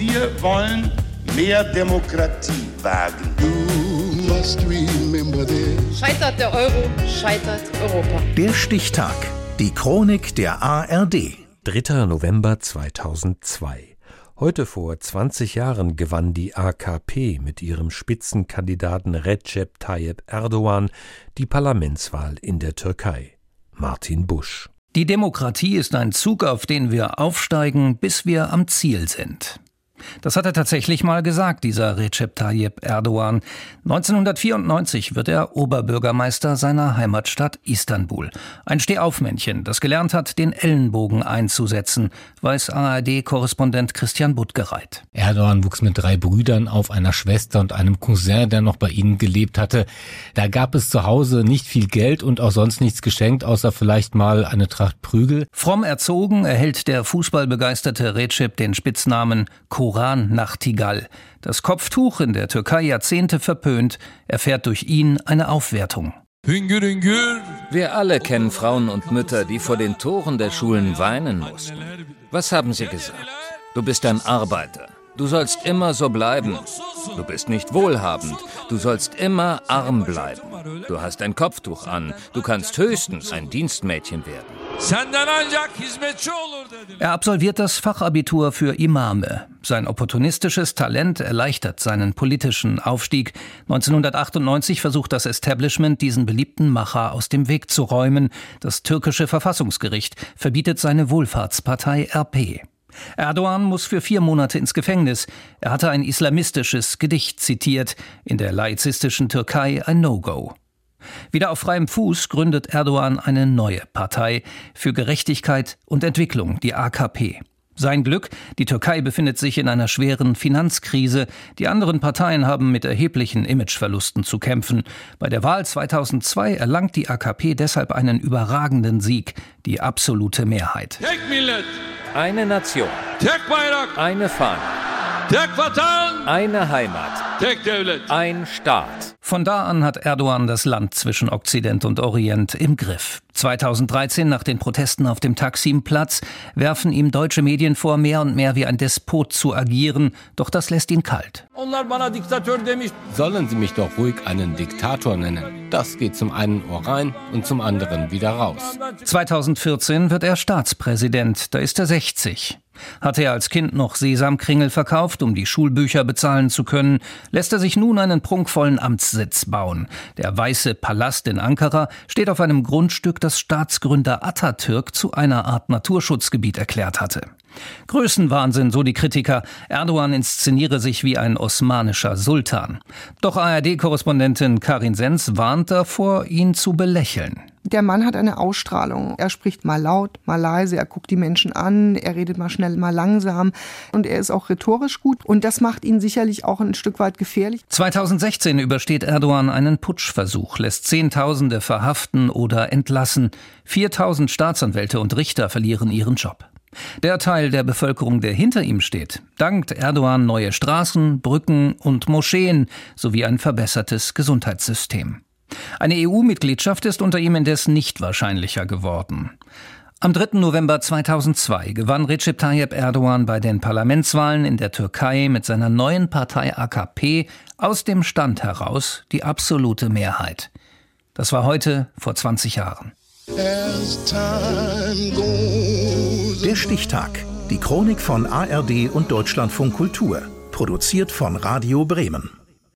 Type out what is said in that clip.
Wir wollen mehr Demokratie wagen. Scheitert der Euro, scheitert Europa. Der Stichtag. Die Chronik der ARD. 3. November 2002. Heute vor 20 Jahren gewann die AKP mit ihrem Spitzenkandidaten Recep Tayyip Erdogan die Parlamentswahl in der Türkei. Martin Busch. Die Demokratie ist ein Zug, auf den wir aufsteigen, bis wir am Ziel sind. Das hat er tatsächlich mal gesagt, dieser Recep Tayyip Erdogan. 1994 wird er Oberbürgermeister seiner Heimatstadt Istanbul. Ein Stehaufmännchen, das gelernt hat, den Ellenbogen einzusetzen, weiß ARD-Korrespondent Christian Buttgereit. Erdogan wuchs mit drei Brüdern auf, einer Schwester und einem Cousin, der noch bei ihnen gelebt hatte. Da gab es zu Hause nicht viel Geld und auch sonst nichts geschenkt, außer vielleicht mal eine Tracht Prügel. Fromm erzogen erhält der fußballbegeisterte Recep den Spitznamen Ko Koran-Nachtigall. Das Kopftuch in der Türkei Jahrzehnte verpönt, erfährt durch ihn eine Aufwertung. Wir alle kennen Frauen und Mütter, die vor den Toren der Schulen weinen mussten. Was haben sie gesagt? Du bist ein Arbeiter. Du sollst immer so bleiben. Du bist nicht wohlhabend. Du sollst immer arm bleiben. Du hast ein Kopftuch an. Du kannst höchstens ein Dienstmädchen werden. Er absolviert das Fachabitur für Imame. Sein opportunistisches Talent erleichtert seinen politischen Aufstieg. 1998 versucht das Establishment, diesen beliebten Macher aus dem Weg zu räumen. Das türkische Verfassungsgericht verbietet seine Wohlfahrtspartei RP. Erdogan muss für vier Monate ins Gefängnis. Er hatte ein islamistisches Gedicht zitiert, in der laizistischen Türkei ein No-Go. Wieder auf freiem Fuß gründet Erdogan eine neue Partei für Gerechtigkeit und Entwicklung, die AKP. Sein Glück, die Türkei befindet sich in einer schweren Finanzkrise. Die anderen Parteien haben mit erheblichen Imageverlusten zu kämpfen. Bei der Wahl 2002 erlangt die AKP deshalb einen überragenden Sieg, die absolute Mehrheit. Eine Nation. Eine Fahne. Eine Heimat. Ein Staat. Von da an hat Erdogan das Land zwischen Okzident und Orient im Griff. 2013 nach den Protesten auf dem Taksimplatz werfen ihm deutsche Medien vor, mehr und mehr wie ein Despot zu agieren, doch das lässt ihn kalt. Sollen Sie mich doch ruhig einen Diktator nennen. Das geht zum einen Ohr rein und zum anderen wieder raus. 2014 wird er Staatspräsident, da ist er 60. Hatte er als Kind noch Sesamkringel verkauft, um die Schulbücher bezahlen zu können, lässt er sich nun einen prunkvollen Amtssitz bauen. Der Weiße Palast in Ankara steht auf einem Grundstück, das Staatsgründer Atatürk zu einer Art Naturschutzgebiet erklärt hatte. Größenwahnsinn, so die Kritiker. Erdogan inszeniere sich wie ein osmanischer Sultan. Doch ARD-Korrespondentin Karin Sens warnt davor, ihn zu belächeln. Der Mann hat eine Ausstrahlung. Er spricht mal laut, mal leise, er guckt die Menschen an, er redet mal schnell, mal langsam und er ist auch rhetorisch gut und das macht ihn sicherlich auch ein Stück weit gefährlich. 2016 übersteht Erdogan einen Putschversuch, lässt Zehntausende verhaften oder entlassen. 4000 Staatsanwälte und Richter verlieren ihren Job. Der Teil der Bevölkerung, der hinter ihm steht, dankt Erdogan neue Straßen, Brücken und Moscheen sowie ein verbessertes Gesundheitssystem. Eine EU-Mitgliedschaft ist unter ihm indes nicht wahrscheinlicher geworden. Am 3. November 2002 gewann Recep Tayyip Erdogan bei den Parlamentswahlen in der Türkei mit seiner neuen Partei AKP aus dem Stand heraus die absolute Mehrheit. Das war heute vor 20 Jahren. Der Stichtag. Die Chronik von ARD und Deutschlandfunk Kultur. Produziert von Radio Bremen.